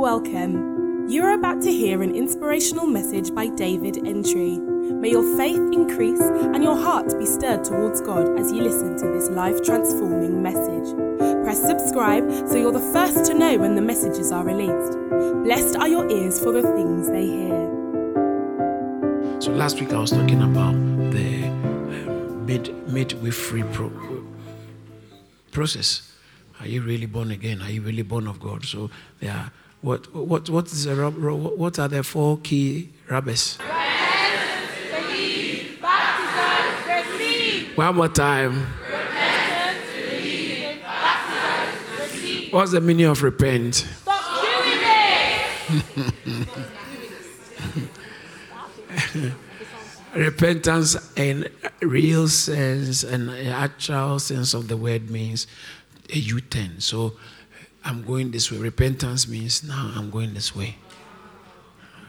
Welcome. You are about to hear an inspirational message by David Entry. May your faith increase and your heart be stirred towards God as you listen to this life transforming message. Press subscribe so you're the first to know when the messages are released. Blessed are your ears for the things they hear. So last week I was talking about the uh, mid midwifery pro- process. Are you really born again? Are you really born of God? So there are what, what, what, is a, what are the four key rubbers? One more time. What's the meaning of repent? Stop doing. Repentance in real sense and actual sense of the word means a U-turn. So I'm going this way. Repentance means now I'm going this way.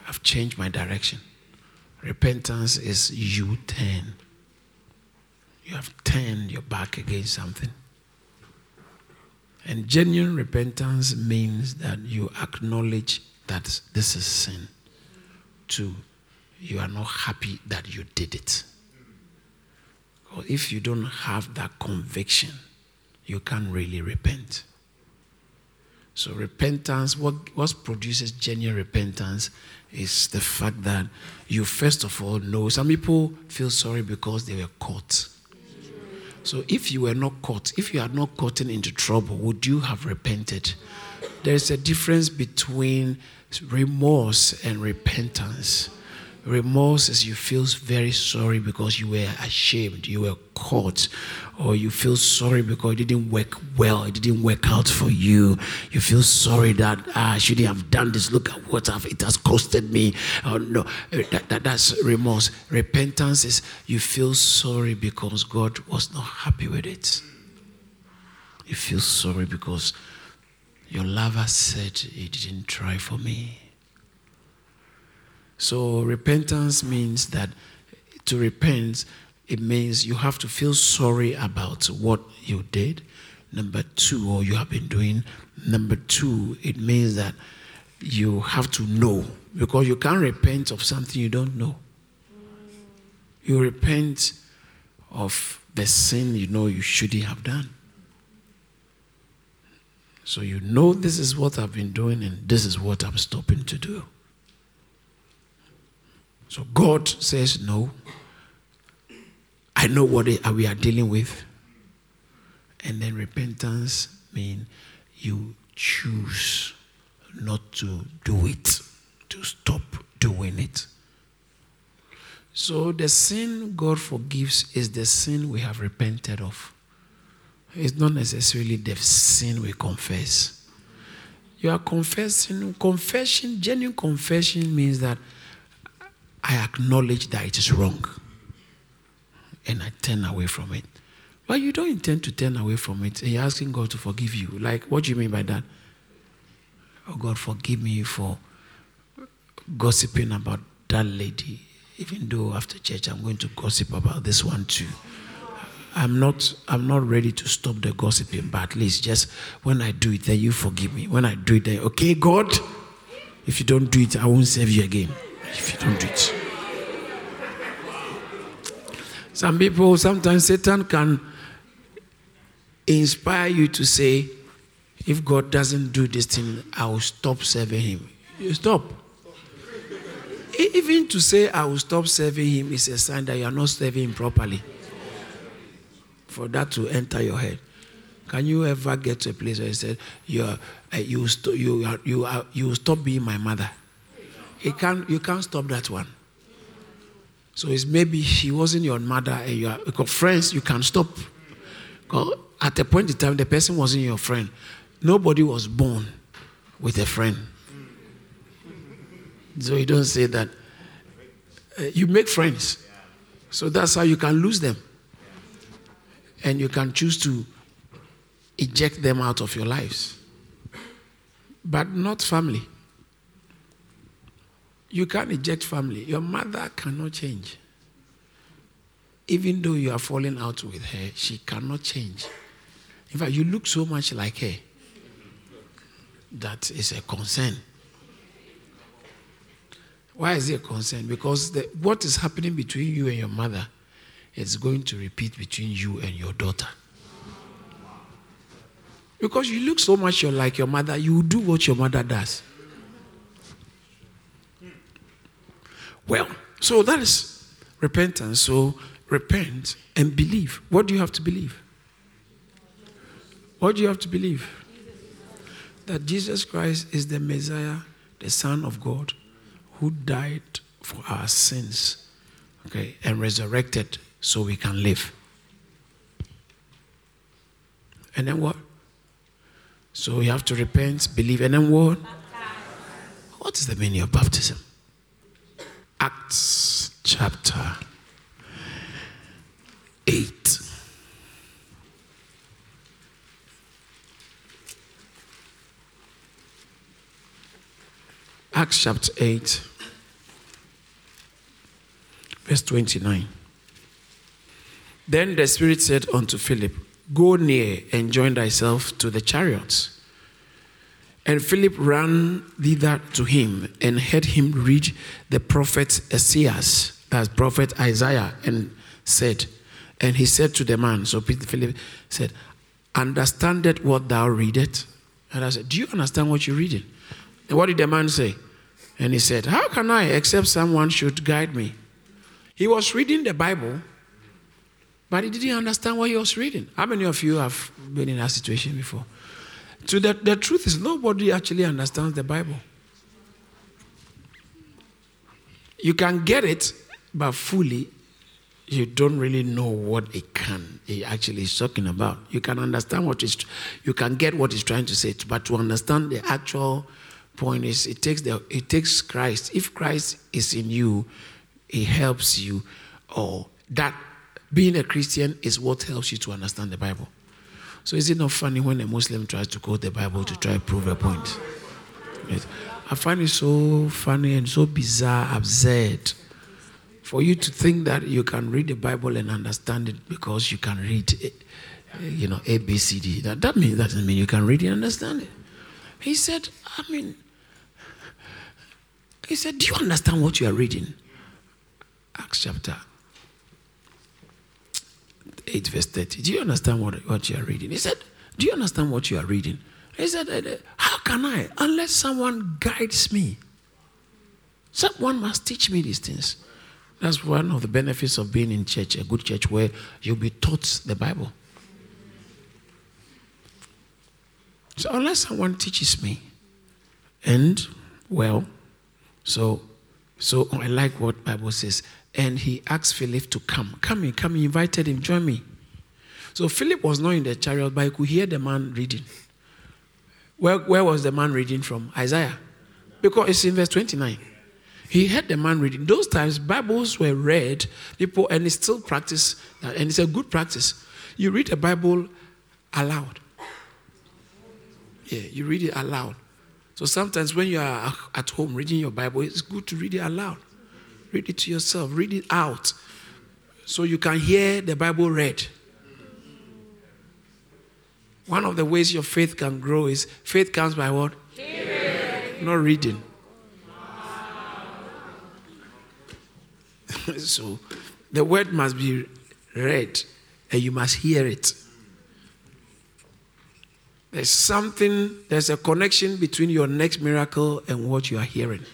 I've changed my direction. Repentance is you turn. You have turned your back against something. And genuine repentance means that you acknowledge that this is sin. Two, you are not happy that you did it. Or if you don't have that conviction, you can't really repent. So, repentance, what, what produces genuine repentance is the fact that you, first of all, know some people feel sorry because they were caught. So, if you were not caught, if you had not gotten into trouble, would you have repented? There's a difference between remorse and repentance. Remorse is you feel very sorry because you were ashamed, you were caught, or you feel sorry because it didn't work well, it didn't work out for you. You feel sorry that ah, I shouldn't have done this. Look at what it has costed me. Oh, no, that, that, that's remorse. Repentance is you feel sorry because God was not happy with it. You feel sorry because your lover said he didn't try for me. So repentance means that to repent, it means you have to feel sorry about what you did. Number two, or you have been doing. Number two, it means that you have to know because you can't repent of something you don't know. You repent of the sin you know you shouldn't have done. So you know this is what I've been doing and this is what I'm stopping to do. So God says, No. I know what uh, we are dealing with. And then repentance means you choose not to do it, to stop doing it. So the sin God forgives is the sin we have repented of. It's not necessarily the sin we confess. You are confessing, confession, genuine confession means that I acknowledge that it is wrong and I turn away from it. But you don't intend to turn away from it and you're asking God to forgive you. Like, what do you mean by that? Oh, God, forgive me for gossiping about that lady, even though after church I'm going to gossip about this one too. I'm not I'm not ready to stop the gossiping, but at least just when I do it, then you forgive me. When I do it, then okay, God, if you don't do it, I won't serve you again if you don't do it. Some people, sometimes Satan can inspire you to say, if God doesn't do this thing, I will stop serving him. You stop. Even to say I will stop serving him is a sign that you are not serving him properly. For that to enter your head. Can you ever get to a place where you said, you, are, uh, you, st- you, are, you, are, you stop being my mother? It can't, you can't stop that one. So it's maybe she wasn't your mother and you are because friends you can stop. At a point in time the person wasn't your friend. Nobody was born with a friend. So you don't say that. Uh, you make friends. So that's how you can lose them. And you can choose to eject them out of your lives. But not family. You can't eject family. Your mother cannot change. Even though you are falling out with her, she cannot change. In fact, you look so much like her that is a concern. Why is it a concern? Because the, what is happening between you and your mother is going to repeat between you and your daughter. Because you look so much like your mother, you do what your mother does. Well, so that is repentance. So repent and believe. What do you have to believe? What do you have to believe? That Jesus Christ is the Messiah, the Son of God, who died for our sins, okay, and resurrected so we can live. And then what? So we have to repent, believe, and then what? What is the meaning of baptism? Acts chapter 8. Acts chapter 8, verse 29. Then the Spirit said unto Philip, Go near and join thyself to the chariots. And Philip ran thither to him and heard him read the prophet Esaias, that's prophet Isaiah, and said, and he said to the man, so Philip said, Understandeth what thou readest? And I said, Do you understand what you're reading? And what did the man say? And he said, How can I, except someone should guide me? He was reading the Bible, but he didn't understand what he was reading. How many of you have been in that situation before? So the, the truth is, nobody actually understands the Bible. You can get it, but fully, you don't really know what it can it actually is talking about. You can understand what is, you can get what it's trying to say, but to understand the actual point is, it takes the, it takes Christ. If Christ is in you, it helps you, or that being a Christian is what helps you to understand the Bible. So is it not funny when a Muslim tries to quote the Bible to try to prove a point? Yes. I find it so funny and so bizarre, absurd for you to think that you can read the Bible and understand it because you can read, eh, you know, A, B, C, D. That, that, means, that doesn't mean you can read and understand it. He said, I mean, he said, Do you understand what you are reading? Acts chapter 8, verse 30. Do you understand what, what you are reading? He said, Do you understand what you are reading? He said, eh, How can I? Unless someone guides me. Someone must teach me these things. That's one of the benefits of being in church, a good church where you'll be taught the Bible. So unless someone teaches me, and well, so so I like what Bible says. And he asked Philip to come. Come in, come in, invited him, join me. So Philip was not in the chariot, but he could hear the man reading. Where, where was the man reading from? Isaiah. Because it's in verse 29. He heard the man reading. Those times, Bibles were read, people, and it's still practice, uh, and it's a good practice. You read a Bible aloud. Yeah, you read it aloud. So sometimes when you are at home reading your Bible, it's good to read it aloud. Read it to yourself, read it out. So you can hear the Bible read. One of the ways your faith can grow is faith comes by what? Hearing. Not reading. so the word must be read and you must hear it. There's something, there's a connection between your next miracle and what you are hearing.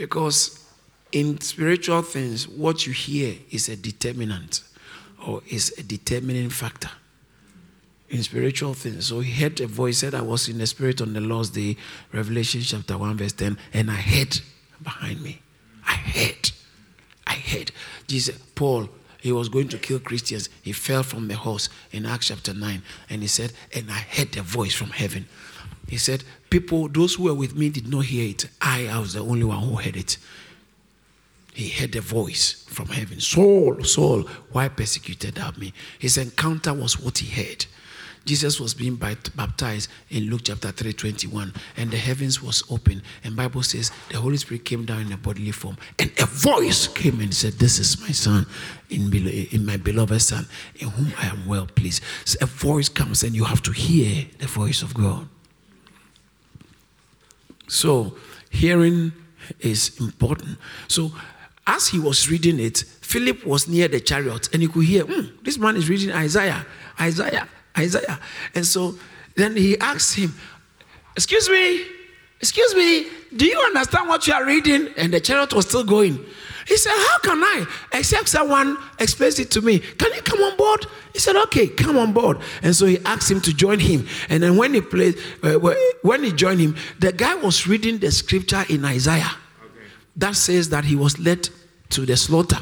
Because in spiritual things, what you hear is a determinant or is a determining factor in spiritual things. So he heard a voice said, I was in the spirit on the Lord's day, Revelation chapter 1, verse 10, and I heard behind me. I heard. I heard. Jesus, Paul, he was going to kill Christians. He fell from the horse in Acts chapter 9. And he said, And I heard a voice from heaven. He said, People, those who were with me did not hear it. I, I was the only one who heard it. He heard a voice from heaven Saul, Saul, why persecuted thou me? His encounter was what he heard. Jesus was being baptized in Luke chapter 3, 21, and the heavens was open. And Bible says the Holy Spirit came down in a bodily form, and a voice came and said, This is my son, in, in my beloved son, in whom I am well pleased. So a voice comes, and you have to hear the voice of God. So hearing is important. So, as he was reading it, Philip was near the chariot and he could hear, mm, this man is reading Isaiah, Isaiah, Isaiah. And so then he asked him, Excuse me, excuse me, do you understand what you are reading? And the chariot was still going. He said, How can I? Except someone explains it to me. Can you come on board? He said, Okay, come on board. And so he asked him to join him. And then when he played, uh, when he joined him, the guy was reading the scripture in Isaiah okay. that says that he was led to the slaughter.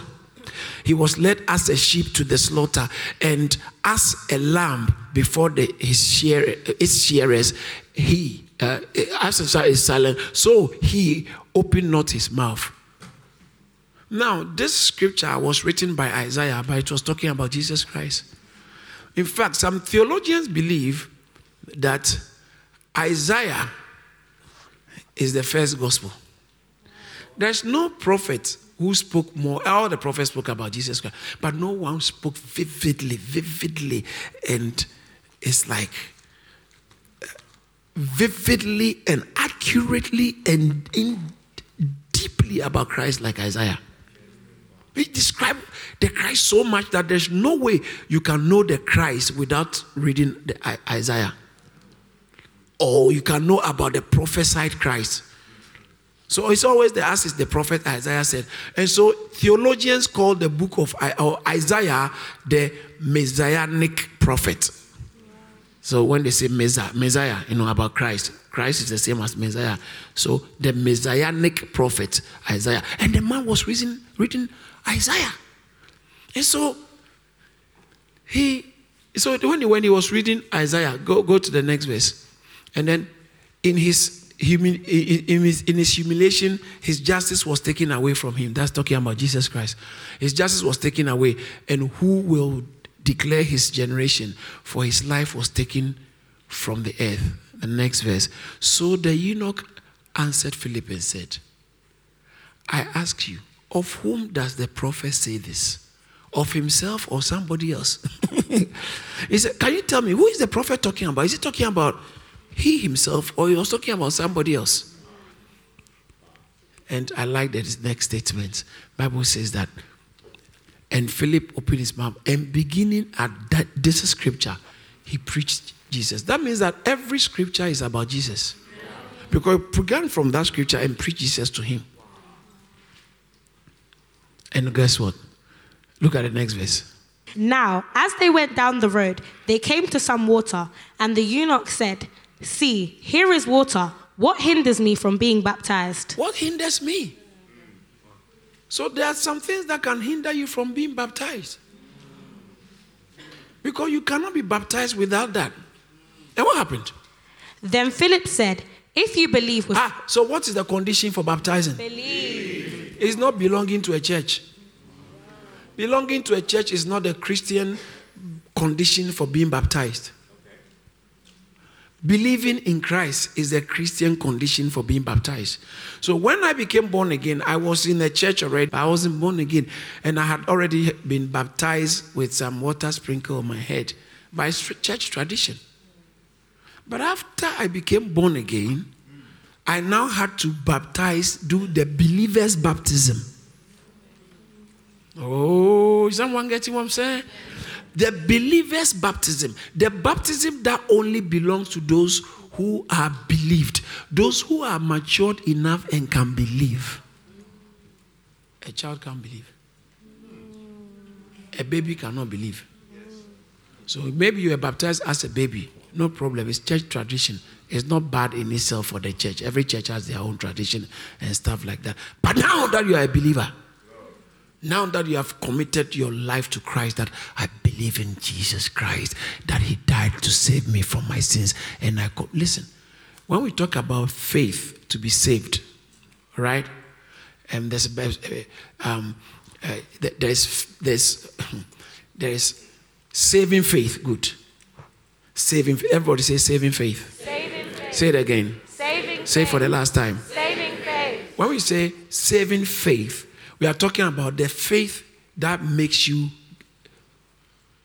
He was led as a sheep to the slaughter, and as a lamb before the, his, shear, his shearers, he, uh, as a child is silent, so he opened not his mouth. Now, this scripture was written by Isaiah, but it was talking about Jesus Christ. In fact, some theologians believe that Isaiah is the first gospel. There's no prophet who spoke more. All the prophets spoke about Jesus Christ, but no one spoke vividly, vividly, and it's like uh, vividly and accurately and in deeply about Christ like Isaiah. He described the Christ so much that there's no way you can know the Christ without reading the Isaiah. Or you can know about the prophesied Christ. So it's always the as is the prophet Isaiah said. And so theologians call the book of Isaiah the messianic prophet. So when they say Messiah, Messiah, you know about Christ, Christ is the same as Messiah. So the messianic prophet Isaiah. And the man was reading, reading Isaiah. And so he so when he, when he was reading Isaiah, go, go to the next verse. And then in his, in his in his humiliation, his justice was taken away from him. That's talking about Jesus Christ. His justice was taken away. And who will declare his generation? For his life was taken from the earth. The next verse. So the eunuch answered Philip and said, I ask you, of whom does the prophet say this? Of himself or somebody else? he said, Can you tell me who is the prophet talking about? Is he talking about he himself or he was talking about somebody else? And I like that next statement. Bible says that, and Philip opened his mouth and beginning at that this scripture, he preached Jesus. That means that every scripture is about Jesus. Because he began from that scripture and preached Jesus to him. And guess what? Look at the next verse. Now, as they went down the road, they came to some water, and the eunuch said, See, here is water. What hinders me from being baptized? What hinders me? So there are some things that can hinder you from being baptized. Because you cannot be baptized without that. And what happened? Then Philip said, If you believe with. Ah, so what is the condition for baptizing? Believe is not belonging to a church. Belonging to a church is not a Christian condition for being baptized. Believing in Christ is a Christian condition for being baptized. So when I became born again, I was in a church already. I wasn't born again. And I had already been baptized with some water sprinkle on my head by church tradition. But after I became born again, I now had to baptize, do the believer's baptism. Oh, is someone getting what I'm saying? The believer's baptism, the baptism that only belongs to those who are believed, those who are matured enough and can believe. A child can't believe. A baby cannot believe. So maybe you were baptized as a baby, no problem. It's church tradition. It's not bad in itself for the church. Every church has their own tradition and stuff like that. But now that you are a believer, now that you have committed your life to Christ, that I believe in Jesus Christ, that He died to save me from my sins, and I go, listen. When we talk about faith to be saved, right? And there's um, uh, there's there's there's saving faith. Good, saving. Everybody say saving faith. Saving Say it again. Saving say for the last time. Saving faith. When we say saving faith, we are talking about the faith that makes you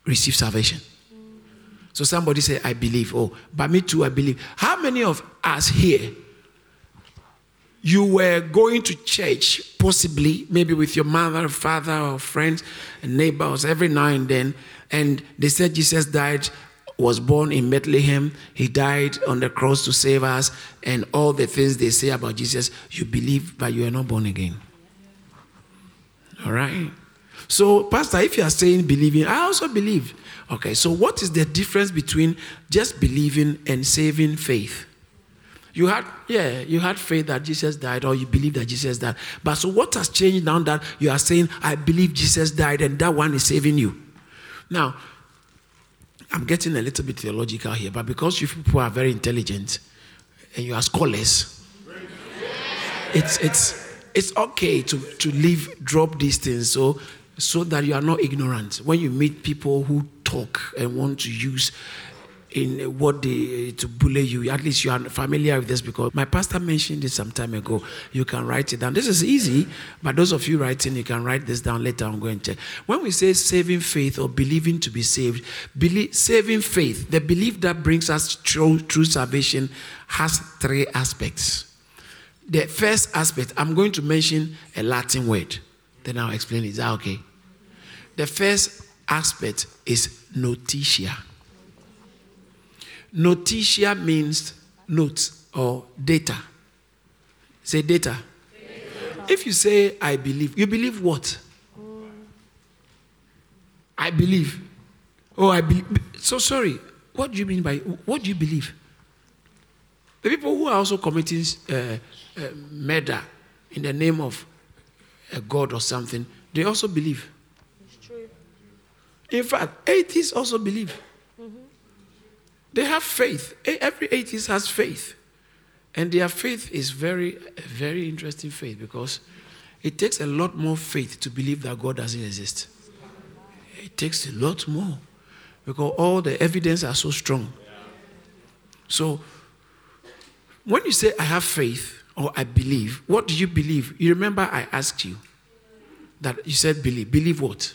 receive salvation. Mm. So somebody say, I believe. Oh, but me too, I believe. How many of us here you were going to church, possibly, maybe with your mother, father, or friends, and neighbors every now and then, and they said Jesus died, was born in Bethlehem, he died on the cross to save us, and all the things they say about Jesus, you believe, but you are not born again. All right? So, Pastor, if you are saying believing, I also believe. Okay, so what is the difference between just believing and saving faith? You had, yeah, you had faith that Jesus died, or you believe that Jesus died. But so what has changed now that you are saying, I believe Jesus died, and that one is saving you? Now, I'm getting a little bit theological here, but because you people are very intelligent and you are scholars, it's it's it's okay to to leave drop these things so so that you are not ignorant. When you meet people who talk and want to use in what they eh, to bully you. At least you are familiar with this because my pastor mentioned it some time ago. You can write it down. This is easy, but those of you writing, you can write this down later. I'm going to check. When we say saving faith or believing to be saved, believe, saving faith, the belief that brings us through, through salvation, has three aspects. The first aspect, I'm going to mention a Latin word. Then I'll explain it. Is that okay? The first aspect is notitia. Notitia means notes or data. Say data. data. If you say, I believe, you believe what? I believe. Oh, I believe. So sorry. What do you mean by what do you believe? The people who are also committing uh, uh, murder in the name of a god or something, they also believe. It's true. In fact, atheists also believe. They have faith. Every atheist has faith. And their faith is very, very interesting faith because it takes a lot more faith to believe that God doesn't exist. It takes a lot more because all the evidence are so strong. So, when you say, I have faith or I believe, what do you believe? You remember I asked you that you said believe. Believe what?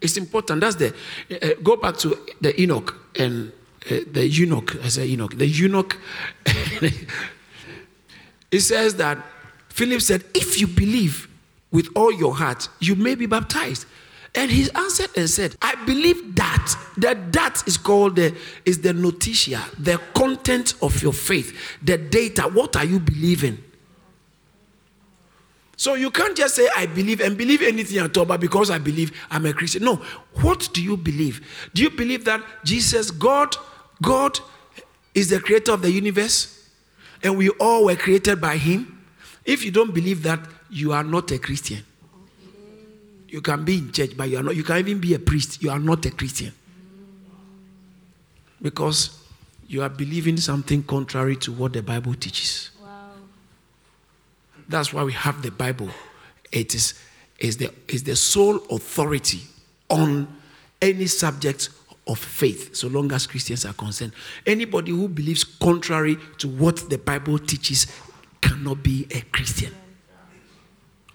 It's important. That's the. Uh, go back to the Enoch and uh, the eunuch, I say eunuch, the eunuch, it says that Philip said, If you believe with all your heart, you may be baptized. And he answered and said, I believe that. That that is called the is the notitia, the content of your faith, the data. What are you believing? So you can't just say, I believe and believe anything at all, but because I believe I'm a Christian. No. What do you believe? Do you believe that Jesus, God, God is the creator of the universe and we all were created by Him? If you don't believe that, you are not a Christian. You can be in church, but you are not. You can even be a priest. You are not a Christian. Because you are believing something contrary to what the Bible teaches. That's why we have the Bible. It is, is, the, is the sole authority on any subject of faith, so long as Christians are concerned. Anybody who believes contrary to what the Bible teaches cannot be a Christian.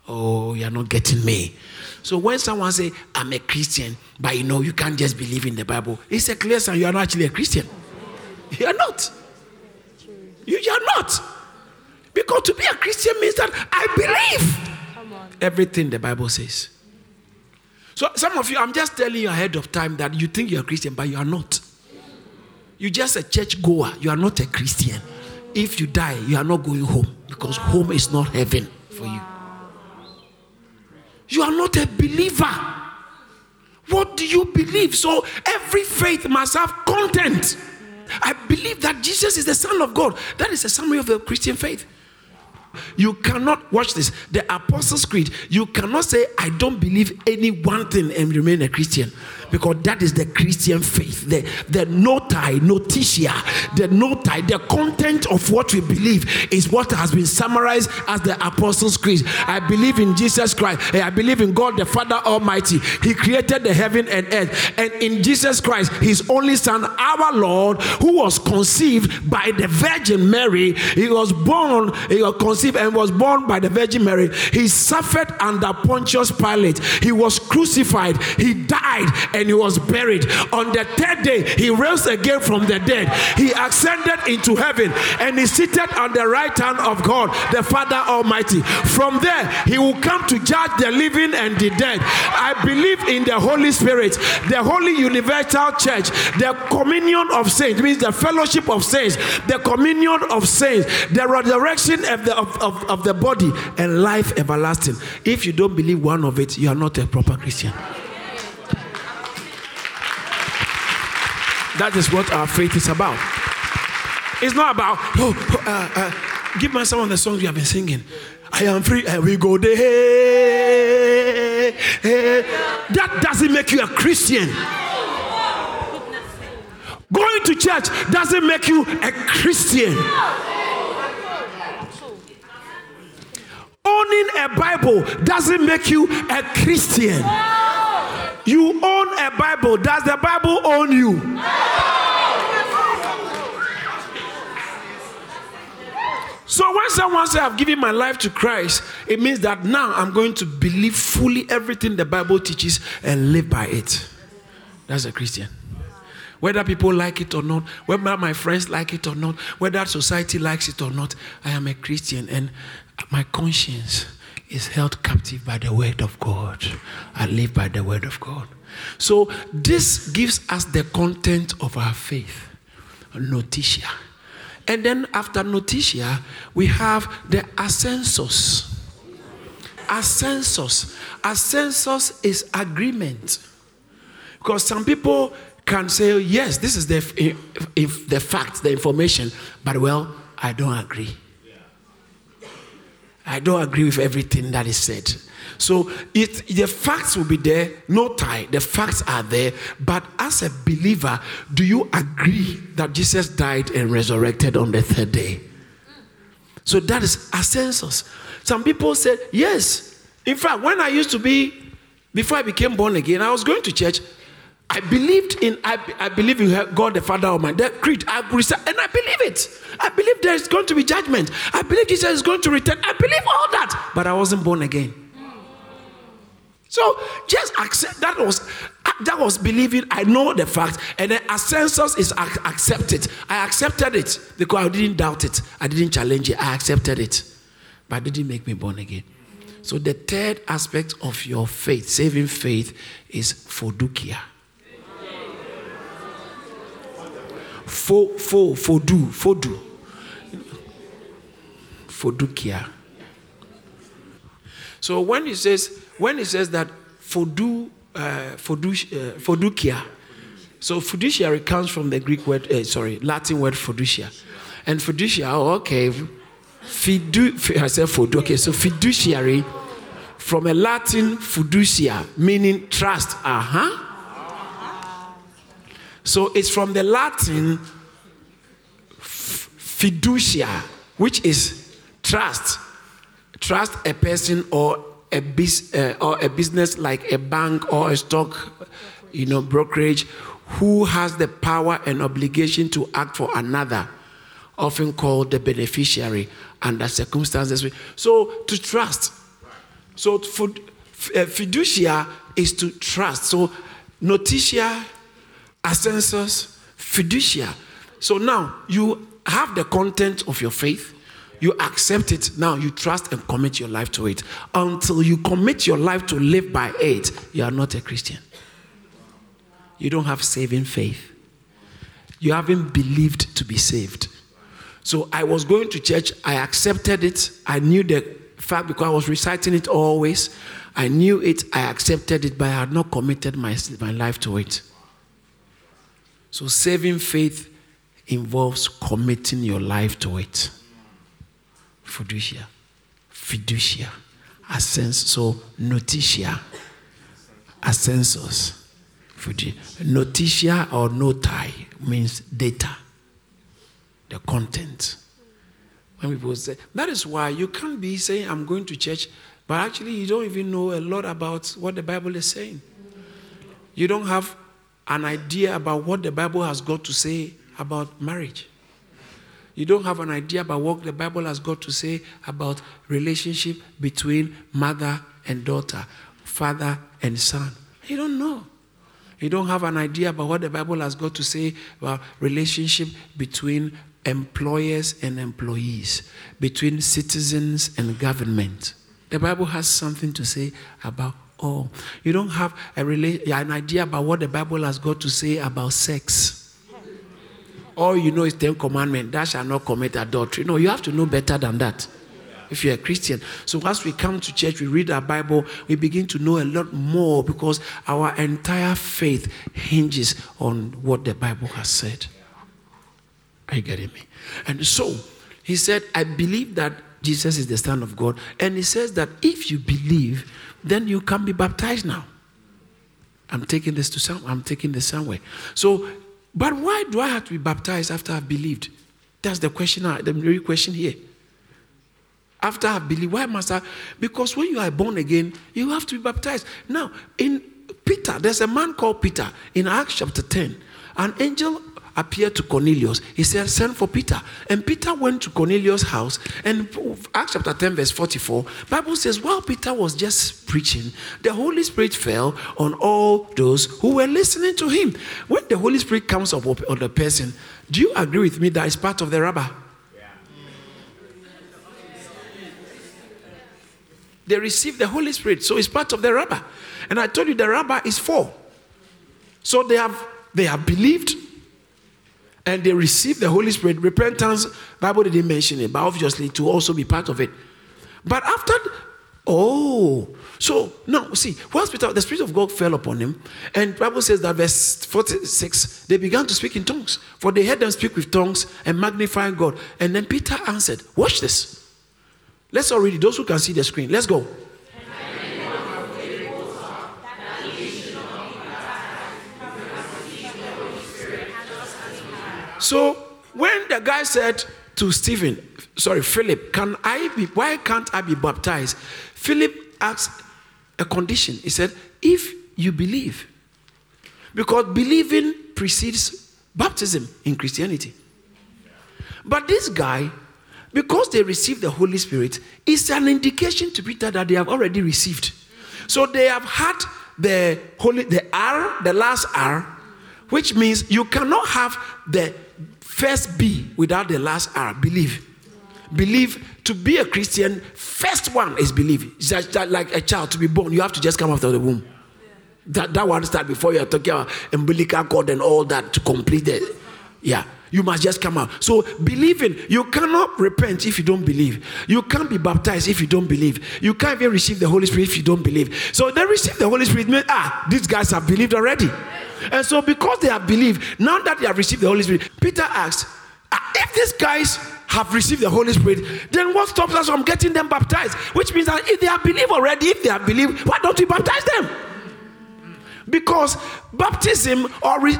Oh, you're not getting me. So when someone say, I'm a Christian, but you know, you can't just believe in the Bible, it's a clear sign you are not actually a Christian. You are not. You are not. Because to be a Christian means that I believe everything the Bible says. So some of you, I'm just telling you ahead of time that you think you're a Christian, but you are not. You're just a church goer. You are not a Christian. If you die, you are not going home because home is not heaven for you. You are not a believer. What do you believe? So every faith must have content. I believe that Jesus is the Son of God. That is a summary of the Christian faith. You cannot watch this. The Apostles' Creed, you cannot say, I don't believe any one thing and remain a Christian because that is the Christian faith. The, the noti, notitia, the noti, the content of what we believe is what has been summarized as the Apostles' Creed. I believe in Jesus Christ. I believe in God the Father Almighty. He created the heaven and earth. And in Jesus Christ, his only Son, our Lord, who was conceived by the Virgin Mary. He was born, he was conceived and was born by the Virgin Mary. He suffered under Pontius Pilate. He was crucified. He died and he was buried. On the third day, he rose again from the dead. He ascended into heaven and he seated on the right hand of God, the Father Almighty. From there, he will come to judge the living and the dead. I believe in the Holy Spirit, the Holy Universal Church, the communion of saints, means the fellowship of saints, the communion of saints, the resurrection of the, of, of, of the body, and life everlasting. If you don't believe one of it, you are not a proper Christian. That is what our faith is about. It's not about, oh, uh, uh, give me some of the songs you have been singing. I am free and we go there. That doesn't make you a Christian. Going to church doesn't make you a Christian. Owning a Bible doesn't make you a Christian. You own a Bible. Does the Bible own you? So when someone says, I've given my life to Christ, it means that now I'm going to believe fully everything the Bible teaches and live by it. That's a Christian. Whether people like it or not, whether my friends like it or not, whether society likes it or not, I am a Christian and my conscience is held captive by the word of God. I live by the word of God. So this gives us the content of our faith. Notitia. And then after notitia, we have the assensus. Assensus. Assensus is agreement. Because some people can say, yes, this is the, if, if the fact, the information, but well, I don't agree. I don't agree with everything that is said. So it, the facts will be there, no tie. The facts are there. But as a believer, do you agree that Jesus died and resurrected on the third day? So that is assensus. Some people said, yes. In fact, when I used to be, before I became born again, I was going to church. I believed in, I, I believe in God the Father Almighty. That creed, I and I believe it. I believe there is going to be judgment. I believe Jesus is going to return. I believe all that. But I wasn't born again. So just accept that was uh, that was believing. I know the fact, and then census is accepted. I accepted it because I didn't doubt it. I didn't challenge it. I accepted it, but it didn't make me born again. So the third aspect of your faith, saving faith, is fodukia. Fo, fo, fodu, fodu. Fodukia. So when he says, when he says that fodu, uh, fodu, uh, fodukia, so fiduciary comes from the Greek word, uh, sorry, Latin word fiducia. And fiducia, oh, okay, fidu, I said fodu, okay, so fiduciary from a Latin fiducia, meaning trust, uh huh. So it's from the Latin fiducia, which is trust. Trust a person or a, bis, uh, or a business like a bank or a stock, you know, brokerage, who has the power and obligation to act for another, often called the beneficiary under circumstances. So to trust. So uh, fiducia is to trust. So notitia assensus, fiducia. So now you have the content of your faith, you accept it, now you trust and commit your life to it. Until you commit your life to live by it, you are not a Christian. You don't have saving faith. You haven't believed to be saved. So I was going to church, I accepted it, I knew the fact because I was reciting it always. I knew it, I accepted it, but I had not committed my, my life to it. So, saving faith involves committing your life to it. Fiducia. Fiducia. Ascens. So, notitia. Assensus. Notitia or notai means data, the content. When people say, that is why you can't be saying, I'm going to church, but actually you don't even know a lot about what the Bible is saying. You don't have an idea about what the Bible has got to say about marriage. You don't have an idea about what the Bible has got to say about relationship between mother and daughter, father and son. You don't know. You don't have an idea about what the Bible has got to say about relationship between employers and employees, between citizens and government. The Bible has something to say about all. You don't have a rela- an idea about what the Bible has got to say about sex. All you know is Ten Commandment, thou shall not commit adultery. No, you have to know better than that if you're a Christian. So as we come to church, we read our Bible, we begin to know a lot more because our entire faith hinges on what the Bible has said. Are you getting me? And so he said, I believe that Jesus is the Son of God. And he says that if you believe, then you can be baptized now. I'm taking this to some I'm taking this somewhere. So, but why do I have to be baptized after I've believed? That's the question, the real question here. After I believe, why must I? Because when you are born again, you have to be baptized. Now, in Peter, there's a man called Peter in Acts chapter 10. An angel appeared to Cornelius. He said, Send for Peter. And Peter went to Cornelius' house. And Acts chapter 10, verse 44, Bible says, while Peter was just preaching, the Holy Spirit fell on all those who were listening to him. When the Holy Spirit comes up on the person, do you agree with me that it's part of the rubber? They receive the Holy Spirit, so it's part of the rubber. And I told you the rubber is four. So they have they have believed and they receive the Holy Spirit. Repentance, Bible didn't mention it, but obviously to also be part of it. But after, oh, so no, see, once Peter, the Spirit of God fell upon him, and Bible says that verse 46, they began to speak in tongues, for they heard them speak with tongues and magnify God. And then Peter answered, Watch this. Let's all read it. Those who can see the screen. Let's go. So when the guy said to Stephen, sorry, Philip, can I be, why can't I be baptized? Philip asked a condition. He said, if you believe. Because believing precedes baptism in Christianity. But this guy, because they received the Holy Spirit, is an indication to Peter that they have already received. So they have had the holy the R, the last R, which means you cannot have the first B without the last R. Believe. Believe to be a Christian, first one is believe. It's just like a child to be born, you have to just come out of the womb. That, that one start before you're talking about umbilical cord and all that to complete it. Yeah. You must just come out. So believing, you cannot repent if you don't believe. You can't be baptized if you don't believe. You can't even receive the Holy Spirit if you don't believe. So they receive the Holy Spirit, ah, these guys have believed already. And so because they have believed, now that they have received the Holy Spirit, Peter asked, ah, if these guys have received the Holy Spirit, then what stops us from getting them baptized? Which means that if they have believed already, if they have believed, why don't we baptize them? Because baptism or re-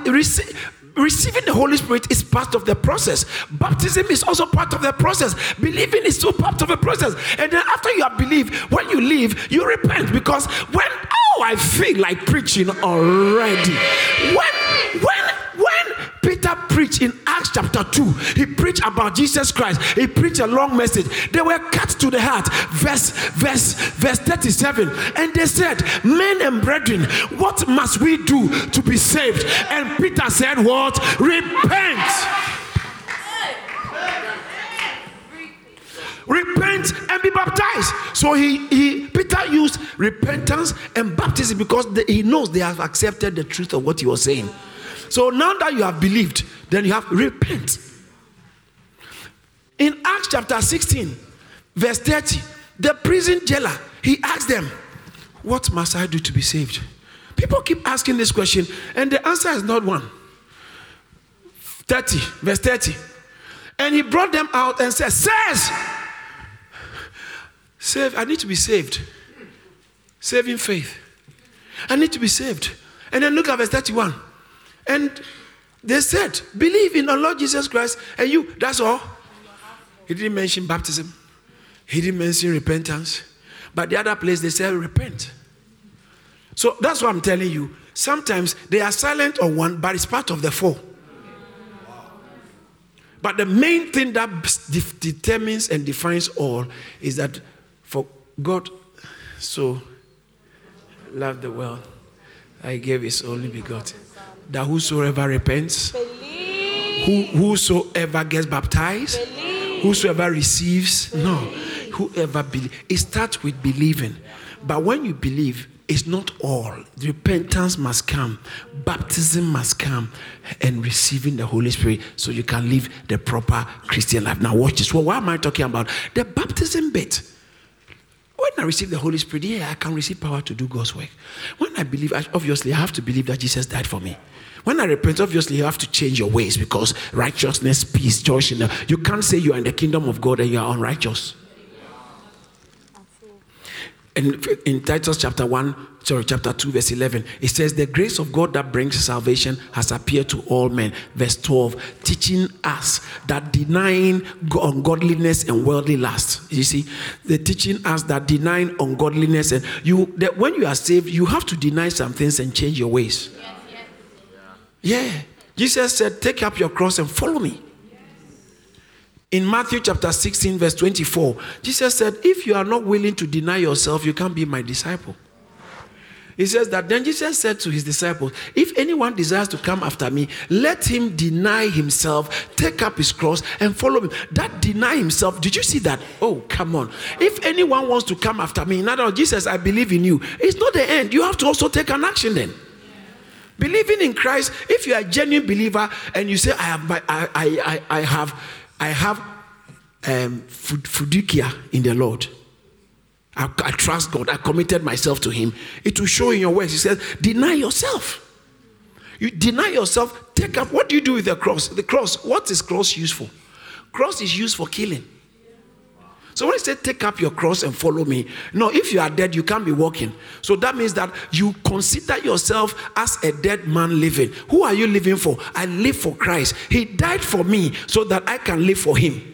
receiving the Holy Spirit is part of the process. Baptism is also part of the process. Believing is still part of the process. And then after you have believed, when you leave, you repent because when oh I feel like preaching already. When when Peter preached in Acts chapter 2, he preached about Jesus Christ. He preached a long message. They were cut to the heart. Verse, verse, verse 37. And they said, Men and brethren, what must we do to be saved? And Peter said, What? Repent. repent and be baptized so he, he peter used repentance and baptism because he knows they have accepted the truth of what he was saying so now that you have believed, then you have repent. In Acts chapter 16, verse 30, the prison jailer, he asked them, What must I do to be saved? People keep asking this question, and the answer is not one. 30, verse 30. And he brought them out and said, Says, save, I need to be saved. Saving faith. I need to be saved. And then look at verse 31. And they said, Believe in the Lord Jesus Christ, and you, that's all. He didn't mention baptism, he didn't mention repentance. But the other place, they said, Repent. So that's what I'm telling you. Sometimes they are silent on one, but it's part of the four. But the main thing that determines and defines all is that for God so loved the world I gave his only begotten. That whosoever repents, who, whosoever gets baptized, whosoever receives, no, whoever believes. It starts with believing. But when you believe, it's not all. Repentance must come, baptism must come, and receiving the Holy Spirit so you can live the proper Christian life. Now, watch this. Well, what am I talking about? The baptism bit. When I receive the Holy Spirit, yeah, I can receive power to do God's work. When I believe, obviously, I have to believe that Jesus died for me. When I repent, obviously, you have to change your ways because righteousness, peace, joy, you can't say you are in the kingdom of God and you are unrighteous in, in Titus chapter 1, sorry, chapter 2, verse 11, it says, The grace of God that brings salvation has appeared to all men. Verse 12, teaching us that denying ungodliness and worldly lust. You see, they're teaching us that denying ungodliness and you that when you are saved, you have to deny some things and change your ways. Yeah. Jesus said, Take up your cross and follow me. In Matthew chapter 16, verse 24, Jesus said, If you are not willing to deny yourself, you can't be my disciple. He says that then Jesus said to his disciples, If anyone desires to come after me, let him deny himself, take up his cross, and follow me. That deny himself, did you see that? Oh, come on. If anyone wants to come after me, in other words, Jesus, I believe in you. It's not the end. You have to also take an action then. Believing in Christ, if you are a genuine believer and you say, I have, I, I, I, I have I have um, fiducia in the Lord. I, I, trust God. I committed myself to Him. It will show in your works. He says, deny yourself. You deny yourself. Take up. What do you do with the cross? The cross. What is cross used for? Cross is used for killing. So when I say take up your cross and follow me, no, if you are dead, you can't be walking. So that means that you consider yourself as a dead man living. Who are you living for? I live for Christ. He died for me so that I can live for him.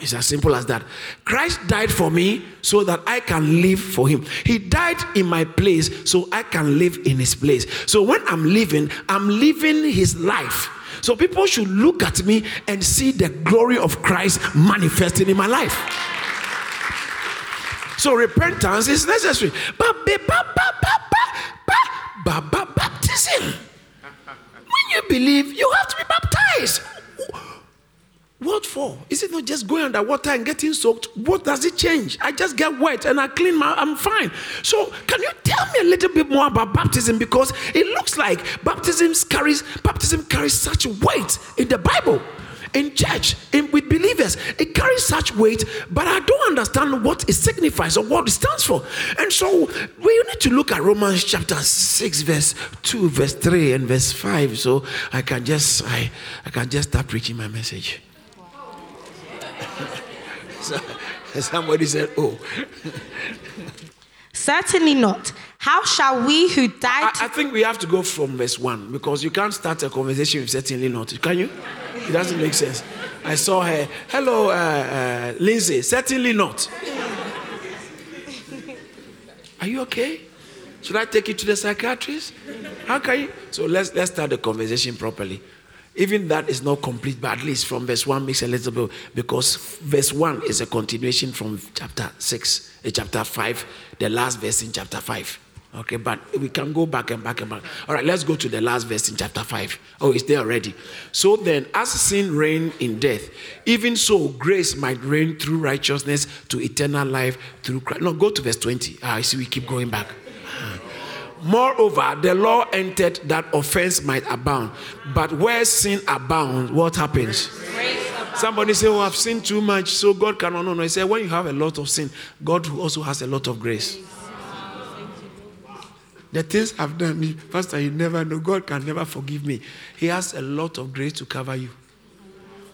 It's as simple as that. Christ died for me so that I can live for him. He died in my place so I can live in his place. So when I'm living, I'm living his life. So people should look at me and see the glory of Christ manifesting in my life. So repentance is necessary. Baptism. When you believe, you have to be baptized. What for? Is it not just going underwater and getting soaked? What does it change? I just get wet and I clean my I'm fine. So can you tell me a little bit more about baptism? Because it looks like baptism carries baptism carries such weight in the Bible. In church, in, with believers, it carries such weight, but I don't understand what it signifies or what it stands for. And so we need to look at Romans chapter 6, verse 2, verse 3, and verse 5. So I can just I, I can just start preaching my message. Somebody said, Oh. Certainly not. How shall we who died? I, I, think we have to go from verse 1 because you can't start a conversation with certainly not. Can you? It doesn't make sense. I saw her. Hello, uh, uh, Lindsay. Certainly not. Are you okay? Should I take you to the psychiatrist? How can you? So let's, let's start the conversation properly. Even that is not complete, but at least from verse 1 makes a little bit because verse 1 is a continuation from chapter 6, uh, chapter 5, the last verse in chapter 5. Okay, but we can go back and back and back. All right, let's go to the last verse in chapter 5. Oh, it's there already. So then, as sin reigned in death, even so grace might reign through righteousness to eternal life through Christ. No, go to verse 20. Ah, I see we keep going back. Moreover, the law entered that offense might abound. But where sin abounds, what happens? Somebody say, Oh, I've sinned too much, so God cannot. No, no. He said, When you have a lot of sin, God also has a lot of grace. The things I've done, me, Pastor, you never know. God can never forgive me. He has a lot of grace to cover you.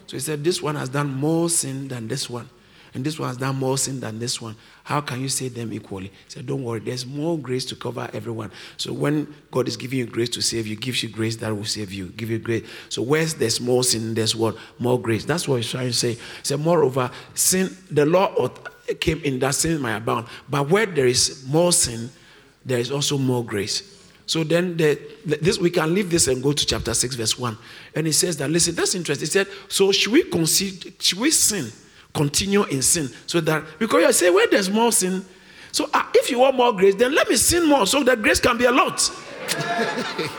So he said, This one has done more sin than this one and this one has done more sin than this one. How can you say them equally? He said, Don't worry, there's more grace to cover everyone. So when God is giving you grace to save you, gives you grace that will save you. Give you grace. So where's there's more sin, there's what? More grace. That's what he's trying to say. He said, Moreover, sin, the law came in that sin might abound. But where there is more sin, there is also more grace. So then the, this we can leave this and go to chapter 6, verse 1. And he says that, listen, that's interesting. He said, So should we concede, should we sin? Continue in sin. So that, because you say, where there's more sin, so uh, if you want more grace, then let me sin more so that grace can be a lot.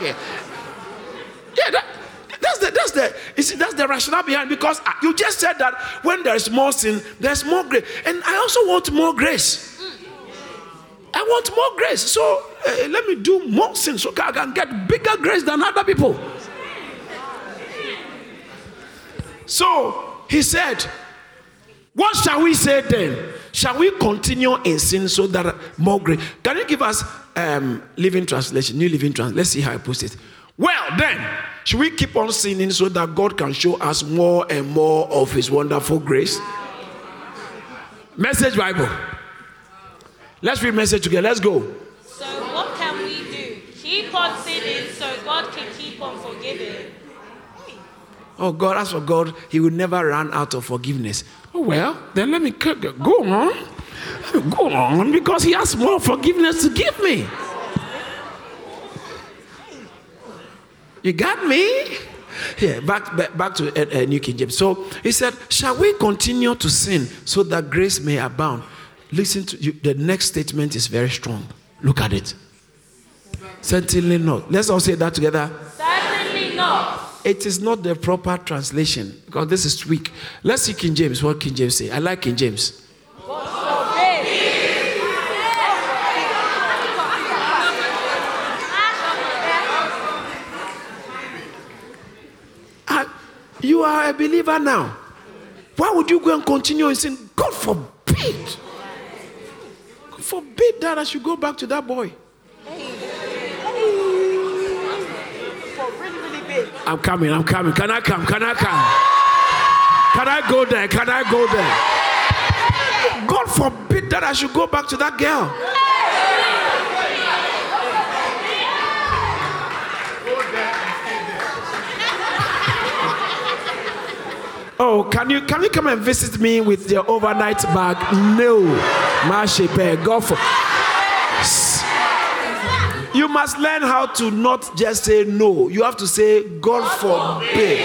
yeah, that, that's the that's the you see, that's the rationale behind because uh, you just said that when there is more sin, there's more grace, and I also want more grace. I want more grace, so uh, let me do more sin so I can get bigger grace than other people. So he said, What shall we say then? Shall we continue in sin so that more grace? Can you give us um, Living Translation, New Living Translation? Let's see how I put it. Well, then, should we keep on sinning so that God can show us more and more of His wonderful grace? Message Bible. Let's read message together. Let's go. So what can we do? Keep on sinning so God can keep on forgiving. Oh, God, as for God, He will never run out of forgiveness. Oh, well, then let me go on. Go on, because He has more forgiveness to give me. You got me? Yeah, back, back, back to uh, uh, New King James. So he said, Shall we continue to sin so that grace may abound? Listen to you. The next statement is very strong. Look at it. Certainly not. Let's all say that together. Certainly not. It is not the proper translation because this is weak. Let's see King James. What King James say? I like King James. Ah, you are a believer now. Why would you go and continue in sin? God forbid. God forbid that I should go back to that boy. I'm coming, I'm coming. Can I come? Can I come? Can I go there? Can I go there? God forbid that I should go back to that girl. Oh, can you can you come and visit me with your overnight bag? No, Mashepe, God for. You must learn how to not just say no. You have to say God forbid.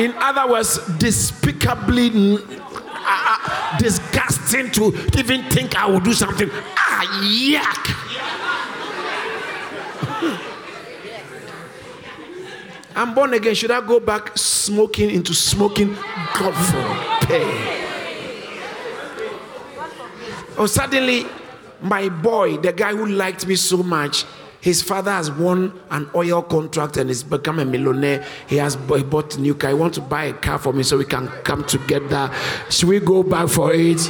In other words, despicably uh, disgusting to even think I will do something. Ah, yuck. I'm born again. Should I go back smoking into smoking? God forbid. Oh, suddenly, my boy, the guy who liked me so much, his father has won an oil contract and has become a millionaire. He has he bought a new car. He wants to buy a car for me so we can come together. Should we go back for it?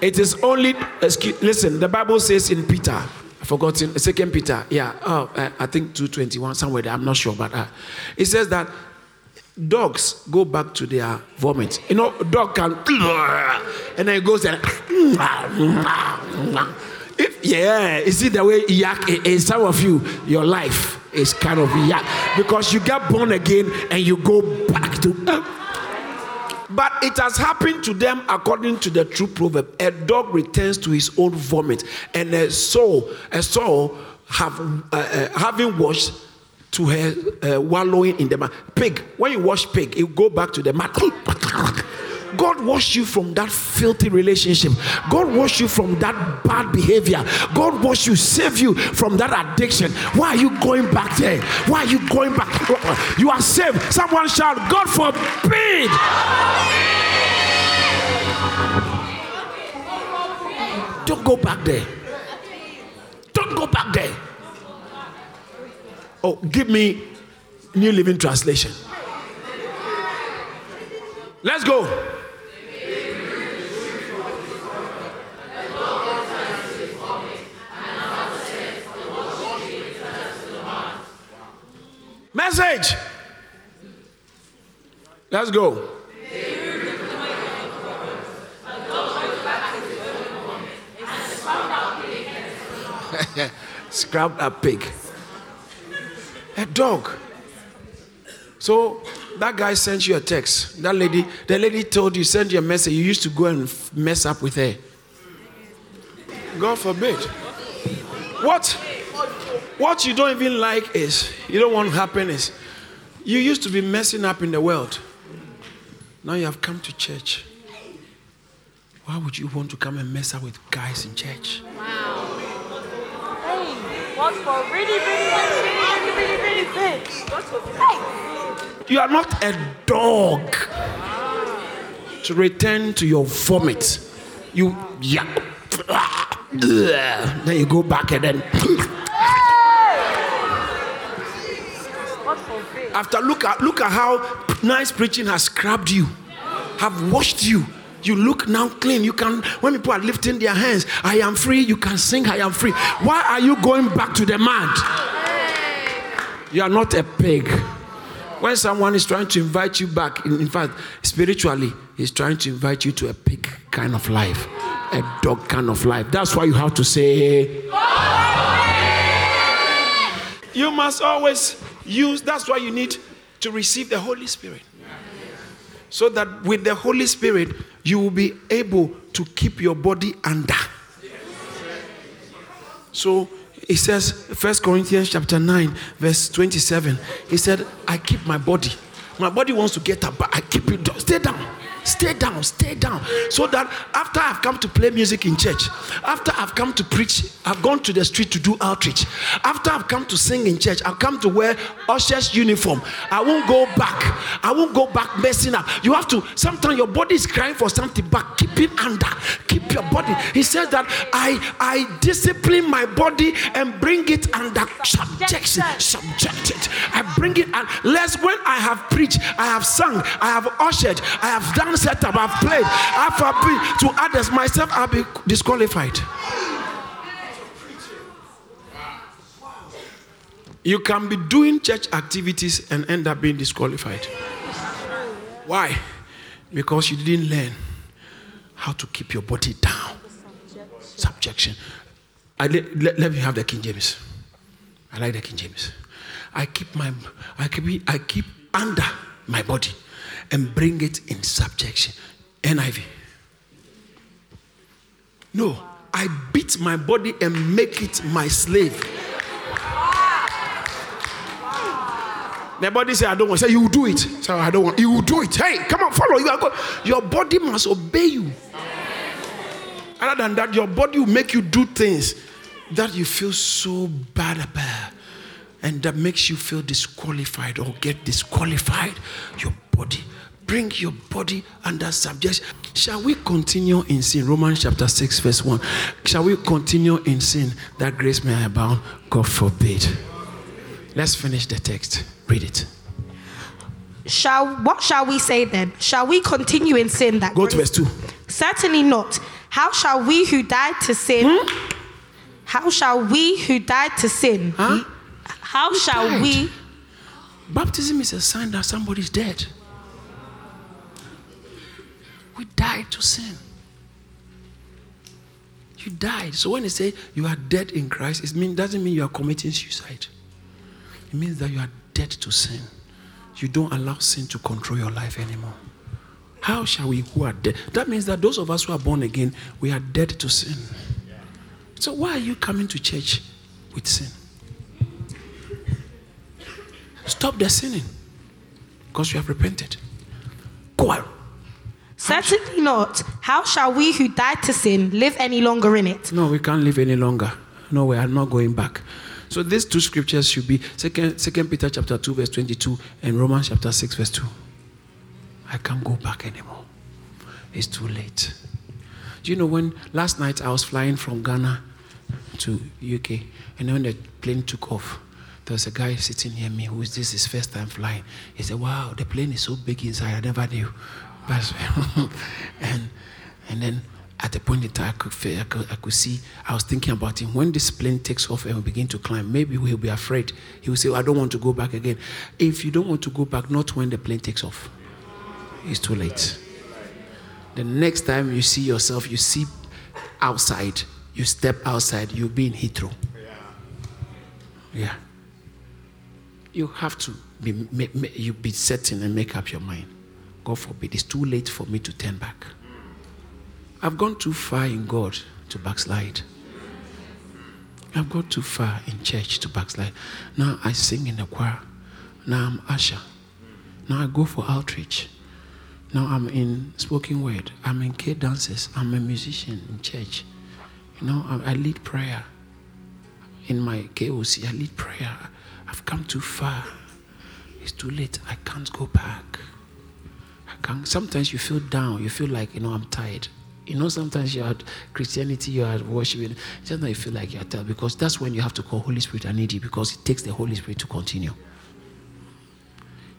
It is only excuse, listen. The Bible says in Peter, I forgot in Second Peter, yeah, oh, uh, I think two twenty one somewhere there. I'm not sure, but uh, it says that dogs go back to their vomit. You know, dog can and then it goes and if, yeah, you see the way yak in some of you, your life is kind of yak because you get born again and you go back to. But it has happened to them according to the true proverb. A dog returns to his own vomit, and a soul, a soul have uh, uh, having washed to her uh, wallowing in the mud. Pig, when you wash pig, you go back to the mud. God washed you from that filthy relationship. God washed you from that bad behavior. God washed you, save you from that addiction. Why are you going back there? Why are you going back? You are saved. Someone shout, God forbid. Don't go back there. Don't go back there. Oh, give me New Living Translation. Let's go. Message. Let's go. Scrap a pig. A dog. So that guy sent you a text. That lady, the lady told you, send you a message. You used to go and mess up with her. God forbid. What? What you don't even like is, you don't want happiness. You used to be messing up in the world. Now you have come to church. Why would you want to come and mess up with guys in church? Wow. Hey, what's for really, really, really, really, You are not a dog to return to your vomit. You yeah. Then you go back and then after look at look at how nice preaching has scrubbed you, have washed you. You look now clean. You can when people are lifting their hands, I am free. You can sing, I am free. Why are you going back to the mud? You are not a pig. When someone is trying to invite you back, in, fact, spiritually, he's trying to invite you to a pig kind of life, a dog kind of life. That's why you have to say. You must always use, that's why you need to receive the Holy Spirit. So that with the Holy Spirit, you will be able to keep your body under. So it says, First Corinthians chapter 9, verse 27. He said, I keep my body. My body wants to get up, but I keep it. Stay down. Stay down, stay down. So that after I've come to play music in church, after I've come to preach, I've gone to the street to do outreach. After I've come to sing in church, I've come to wear usher's uniform. I won't go back. I won't go back messing up. You have to, sometimes your body is crying for something, but keep it under. Keep your body. He says that I I discipline my body and bring it under subjection. Subject it. I bring it and lest when I have preached, I have sung, I have ushered, I have done setup, I've played, I've appealed to others, myself, I'll be disqualified. You can be doing church activities and end up being disqualified. Why? Because you didn't learn how to keep your body down. Subjection. I, let me have the King James. I like the King James. I keep my I keep I keep under my body and bring it in subjection. NIV. No, I beat my body and make it my slave. The body say, I don't want. Say, you do it. So I don't want. You will do it. Hey, come on, follow. You are go- Your body must obey you. Other than that, your body will make you do things that you feel so bad about. And that makes you feel disqualified or get disqualified. Your body. Bring your body under subjection. Shall we continue in sin? Romans chapter 6, verse 1. Shall we continue in sin that grace may abound? God forbid. Let's finish the text. Read it. Shall what shall we say then? Shall we continue in sin that Go to verse 2. Certainly not. How shall we who died to sin? Hmm? How shall we who died to sin? Huh? How shall died? we? Baptism is a sign that somebody's dead. We died to sin. You died. So when they say you are dead in Christ, it mean, doesn't mean you are committing suicide. It means that you are dead to sin. You don't allow sin to control your life anymore. How shall we who are dead? That means that those of us who are born again, we are dead to sin. So why are you coming to church with sin? Stop the sinning because you have repented. Go out. Certainly not. How shall we who died to sin live any longer in it? No, we can't live any longer. No, we are not going back. So these two scriptures should be second, second Peter chapter 2, verse 22, and Romans chapter 6, verse 2. I can't go back anymore. It's too late. Do you know when last night I was flying from Ghana to UK, and when the plane took off, there was a guy sitting near me who is this his first time flying. He said, Wow, the plane is so big inside, I never knew. But, and and then at the point in time, I could, I, could, I could see, I was thinking about him. When this plane takes off and we begin to climb, maybe he'll be afraid. He will say, I don't want to go back again. If you don't want to go back, not when the plane takes off, it's too late. The next time you see yourself, you see outside, you step outside, you'll be in Heathrow. Yeah. You have to be, you be certain and make up your mind. God forbid, it's too late for me to turn back. I've gone too far in God to backslide. I've gone too far in church to backslide. Now I sing in the choir. Now I'm usher. Now I go for outreach. Now I'm in spoken word. I'm in K dances. I'm a musician in church. You know, I, I lead prayer. In my KOC, I lead prayer. I've come too far. It's too late. I can't go back. I can't. Sometimes you feel down. You feel like, you know, I'm tired. You know, sometimes you're at Christianity, you're at worshiping. Sometimes you feel like you're tired because that's when you have to call Holy Spirit, I need you because it takes the Holy Spirit to continue.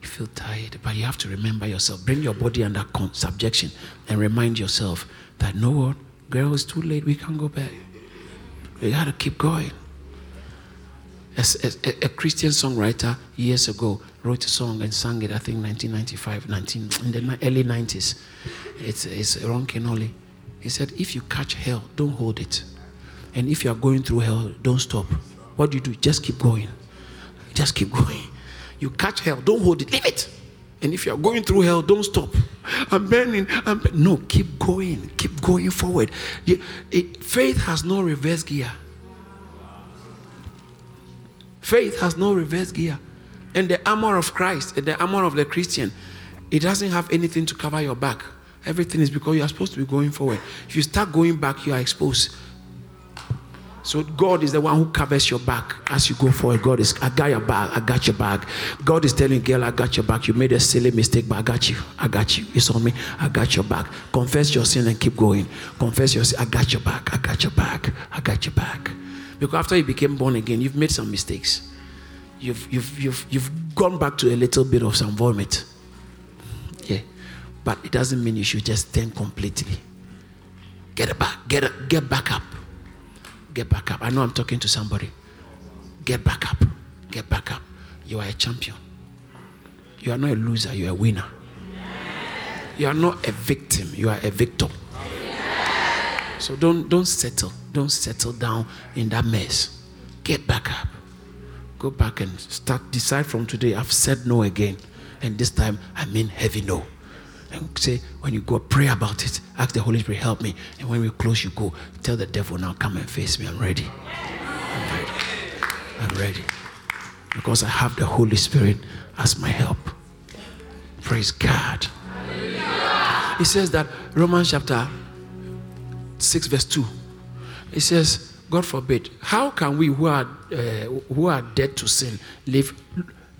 You feel tired, but you have to remember yourself. Bring your body under subjection and remind yourself that no girl, it's too late. We can't go back. We got to keep going. As, a, a Christian songwriter years ago wrote a song and sang it, I think 1995, 19, in the early 90s. It's, it's Ron Kenoly. He said, if you catch hell, don't hold it. And if you are going through hell, don't stop. What do you do? Just keep going. Just keep going. You catch hell, don't hold it, leave it. And if you are going through hell, don't stop. I'm burning. I'm bur- no, keep going. Keep going forward. Faith has no reverse gear. Faith has no reverse gear. And the armor of Christ, the armor of the Christian, it doesn't have anything to cover your back. Everything is because you are supposed to be going forward. If you start going back, you are exposed. So God is the one who covers your back as you go forward. God is, I got your back, I got your back. God is telling girl, I got your back. You made a silly mistake, but I got you. I got you. It's on me. I got your back. Confess your sin and keep going. Confess your sin. I got your back. I got your back. I got your back. Because after you became born again, you've made some mistakes. You've you've you've you've gone back to a little bit of some vomit. Yeah. But it doesn't mean you should just turn completely. Get back. Get get back up. Get back up. I know I'm talking to somebody. Get back up. Get back up. You are a champion. You are not a loser, you are a winner. You are not a victim, you are a victor. So don't don't settle. Don't settle down in that mess. Get back up. Go back and start decide from today. I've said no again. And this time I mean heavy no. And say, when you go pray about it, ask the Holy Spirit, help me. And when we close, you go, tell the devil, now come and face me. I'm ready. I'm ready. I'm ready. Because I have the Holy Spirit as my help. Praise God. It says that Romans chapter 6, verse 2. It says, God forbid, how can we who are uh, who are dead to sin live?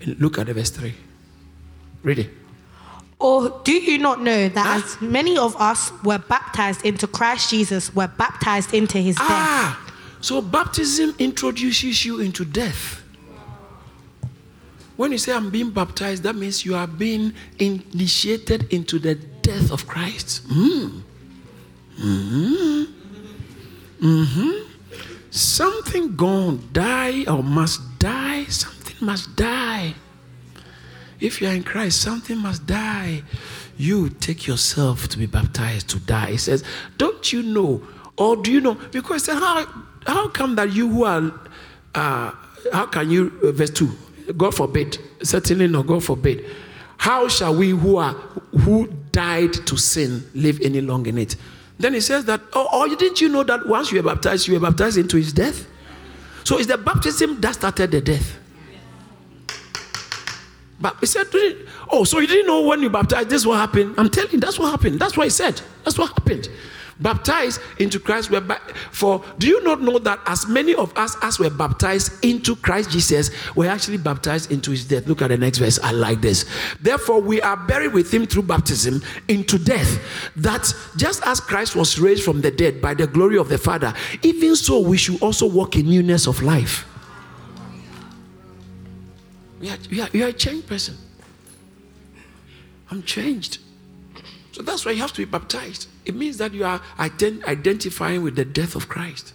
Look at the verse 3. Read it. Or do you not know that Huh? as many of us were baptized into Christ Jesus, were baptized into his death? Ah, so baptism introduces you into death. When you say I'm being baptized, that means you are being initiated into the death of Christ. Mm. Hmm Mm-hmm. Something gonna die or must die. Something must die. If you are in Christ, something must die. You take yourself to be baptized to die. It says, Don't you know? Or do you know? Because how, how come that you who are, uh, how can you, uh, verse 2, God forbid, certainly not, God forbid. How shall we who are, who died to sin live any longer in it? Then it says that, oh, oh, didn't you know that once you were baptized, you were baptized into his death? So it's the baptism that started the death. But he said, "Didn't- Oh, so you didn't know when you baptized, this will happen? I'm telling you, that's what happened. That's what he said. That's what happened. Baptized into Christ. Were ba- for do you not know that as many of us as were baptized into Christ Jesus were actually baptized into his death? Look at the next verse. I like this. Therefore, we are buried with him through baptism into death. That just as Christ was raised from the dead by the glory of the Father, even so we should also walk in newness of life. You are, are, you are a changed person. I'm changed. So that's why you have to be baptized. It means that you are ident- identifying with the death of Christ.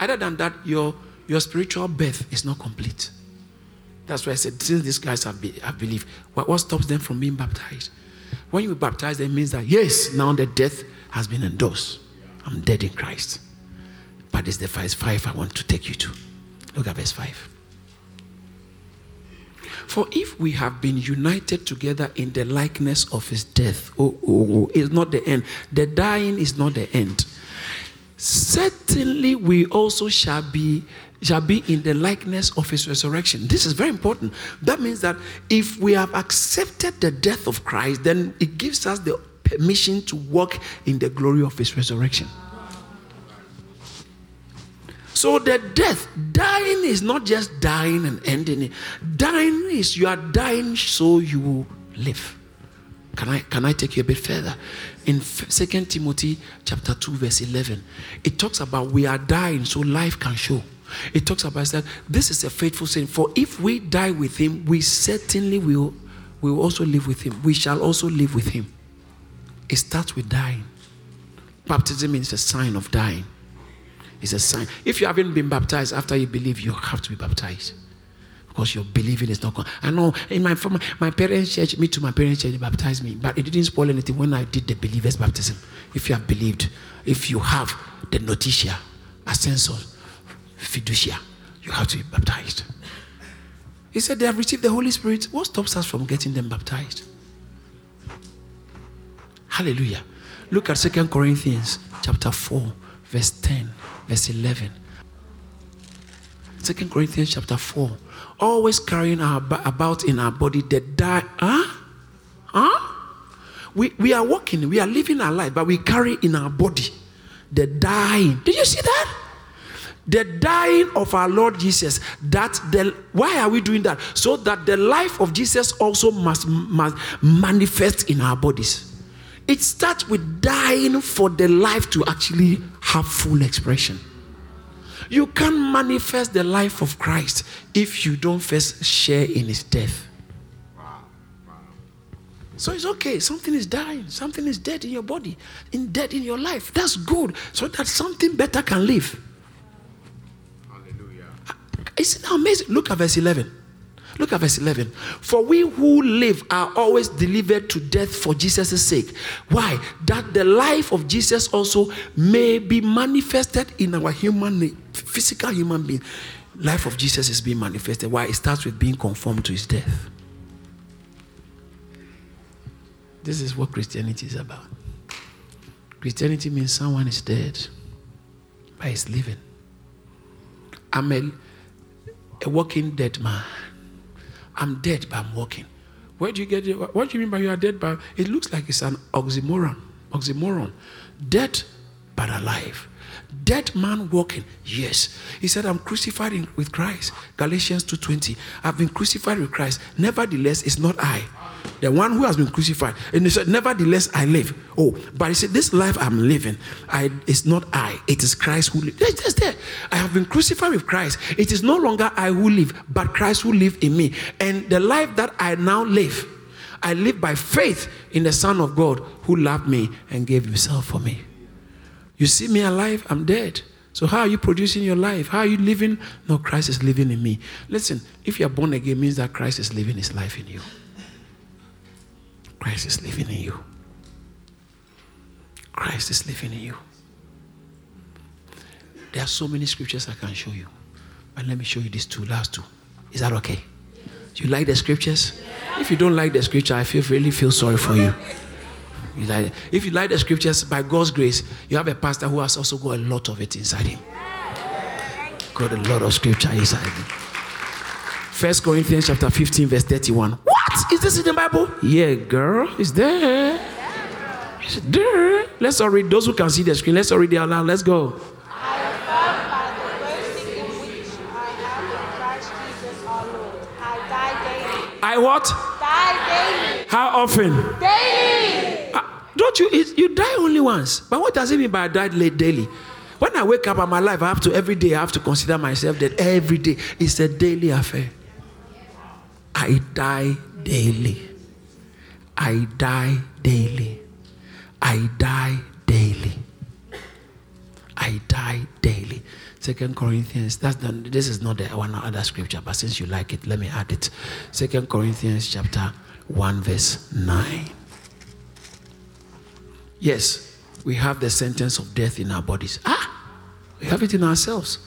Other than that, your, your spiritual birth is not complete. That's why I said, since these guys have, be, have believed, what, what stops them from being baptized? When you baptize, it means that, yes, now the death has been endorsed. I'm dead in Christ. But it's the verse 5 I want to take you to. Look at verse 5. For if we have been united together in the likeness of his death, oh, oh, oh, not the end. The dying is not the end. Certainly, we also shall be shall be in the likeness of his resurrection. This is very important. That means that if we have accepted the death of Christ, then it gives us the permission to walk in the glory of his resurrection. So the death, dying is not just dying and ending it. Dying is you are dying so you will live. Can I can I take you a bit further? In Second Timothy chapter 2, verse 11, it talks about we are dying so life can show. It talks about that this is a faithful saying. For if we die with him, we certainly will, will also live with him. We shall also live with him. It starts with dying. Baptism is a sign of dying. It's a sign. If you haven't been baptized after you believe, you have to be baptized. Because your believing is not gone. I know in my my parents' church, me to my parents' church, they baptized me, but it didn't spoil anything when I did the believer's baptism. If you have believed, if you have the notitia, assensus, fiducia, you have to be baptized. He said they have received the Holy Spirit. What stops us from getting them baptized? Hallelujah. Look at Second Corinthians chapter 4, verse 10, verse 11. Second Corinthians chapter 4. Always carrying our, about in our body the die. Huh? Huh? We, we are walking, we are living our life, but we carry in our body the dying. Did you see that? The dying of our Lord Jesus. That the why are we doing that? So that the life of Jesus also must, must manifest in our bodies. It starts with dying for the life to actually have full expression. You can't manifest the life of Christ if you don't first share in his death. So it's okay. Something is dying. Something is dead in your body, in dead in your life. That's good. So that something better can live. Hallelujah. Isn't that amazing? Look at verse 11. Look at verse 11. For we who live are always delivered to death for Jesus' sake. Why? That the life of Jesus also may be manifested in our human, physical human being. Life of Jesus is being manifested. Why? It starts with being conformed to his death. This is what Christianity is about. Christianity means someone is dead, but he's living. I'm a, a walking dead man. I'm dead, but I'm walking. Where do you get it? What do you mean by you are dead? But it looks like it's an oxymoron. Oxymoron. Dead, but alive. Dead man walking. Yes. He said, I'm crucified in, with Christ. Galatians 2.20. I've been crucified with Christ. Nevertheless, it's not I the one who has been crucified. And he said, Nevertheless, I live. Oh, but he said, This life I'm living, I it's not I, it is Christ who lives. Just there. I have been crucified with Christ. It is no longer I who live, but Christ who lives in me. And the life that I now live, I live by faith in the Son of God who loved me and gave himself for me. You see me alive, I'm dead. So how are you producing your life? How are you living? No, Christ is living in me. Listen, if you're born again, means that Christ is living his life in you. Christ is living in you. Christ is living in you. There are so many scriptures I can show you. But let me show you these two, last two. Is that okay? Do you like the scriptures? If you don't like the scripture, I feel really feel sorry for you. You like, if you like the scriptures, by God's grace, you have a pastor who has also got a lot of it inside him. Got a lot of scripture inside him. First Corinthians chapter 15, verse 31. What? Is this in the Bible? Yeah, girl. It's there. It's there. Let's all read. Those who can see the screen, let's all read it out loud. Let's go. I die daily. I what? Die daily. How often? Daily. Don't you? You die only once. But what does it mean by I died late daily? When I wake up, I'm alive. I have to every day. I have to consider myself that every day is a daily affair. I die daily. I die daily. I die daily. I die daily. Second Corinthians. That's the, this is not the one other scripture, but since you like it, let me add it. Second Corinthians chapter one verse nine. Yes, we have the sentence of death in our bodies. Ah, we have it in ourselves.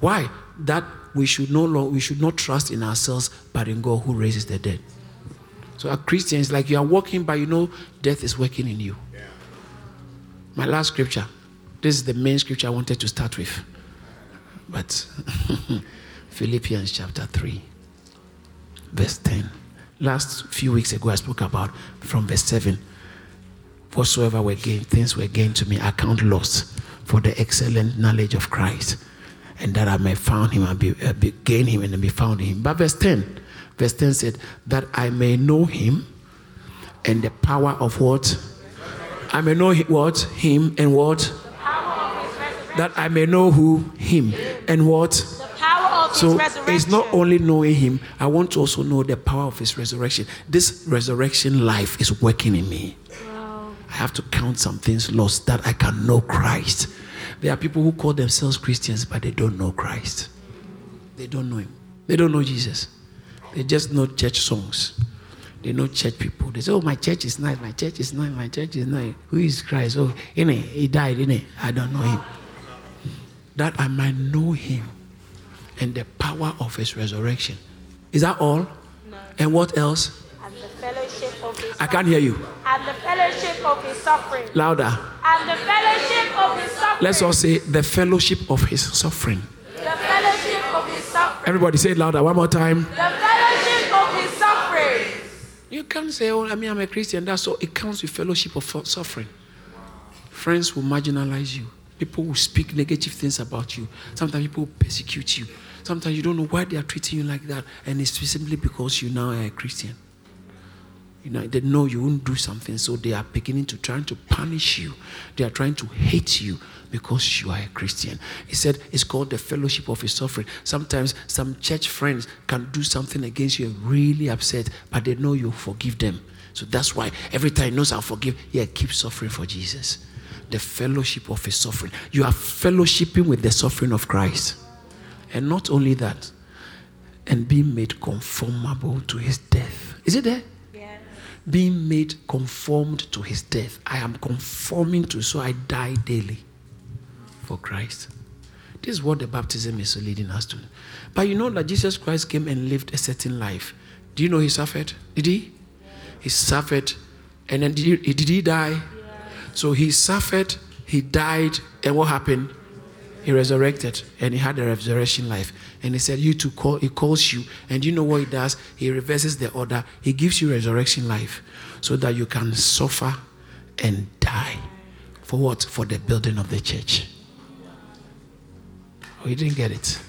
Why? That we should no longer, we should not trust in ourselves, but in God who raises the dead. So, as Christians, like you are walking, but you know death is working in you. Yeah. My last scripture. This is the main scripture I wanted to start with. But Philippians chapter 3, verse 10. Last few weeks ago, I spoke about from verse 7 whatsoever were gained, things were gained to me, I count loss for the excellent knowledge of Christ, and that I may found him and be, uh, be, gain him and be found in him. But verse 10, verse 10 said, that I may know him and the power of what? I may know what? Him and what? That I may know who? Him and what? The power of So it's not only knowing him, I want to also know the power of his resurrection. This resurrection life is working in me. Have to count some things lost that I can know Christ. There are people who call themselves Christians, but they don't know Christ. They don't know him. They don't know Jesus. They just know church songs. They know church people. They say, Oh, my church is nice, my church is nice, my church is nice. Who is Christ? Oh, innit, he died, innit? I don't know him. That I might know him and the power of his resurrection. Is that all? No. And what else? And the fellowship I can't hear you. And the fellowship of his suffering. Louder. And the fellowship of his suffering. Let's all say the fellowship of his suffering. The fellowship of his suffering. Everybody say it louder one more time. The fellowship of his suffering. You can't say, oh, I mean, I'm a Christian. That's all. It comes with fellowship of suffering. Friends will marginalize you. People will speak negative things about you. Sometimes people will persecute you. Sometimes you don't know why they are treating you like that. And it's simply because you now are a Christian. You know, they know you won't do something, so they are beginning to trying to punish you. They are trying to hate you because you are a Christian. He said it's called the fellowship of his suffering. Sometimes some church friends can do something against you, and really upset, but they know you forgive them. So that's why every time he knows I'll forgive, yeah, keep suffering for Jesus. The fellowship of his suffering. You are fellowshipping with the suffering of Christ. And not only that, and being made conformable to his death. Is it there? Being made conformed to his death. I am conforming to, so I die daily for Christ. This is what the baptism is leading us to. But you know that Jesus Christ came and lived a certain life. Do you know he suffered? Did he? He suffered, and then did he, did he die? So he suffered, he died, and what happened? He resurrected and he had a resurrection life. And he said, You to call, he calls you. And you know what he does? He reverses the order. He gives you resurrection life so that you can suffer and die. For what? For the building of the church. Oh, you didn't get it.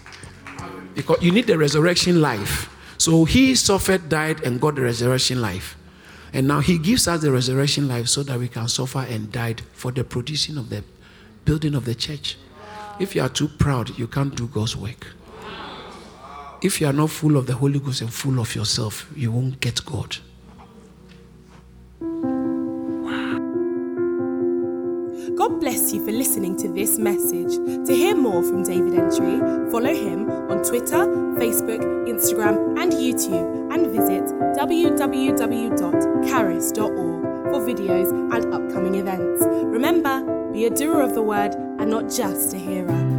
Because you need the resurrection life. So he suffered, died, and got the resurrection life. And now he gives us the resurrection life so that we can suffer and die for the producing of the building of the church. If you are too proud, you can't do God's work. If you are not full of the Holy Ghost and full of yourself, you won't get God. God bless you for listening to this message. To hear more from David Entry, follow him on Twitter, Facebook, Instagram, and YouTube, and visit www.caris.org for videos and upcoming events. Remember, be a doer of the word and not just a hearer.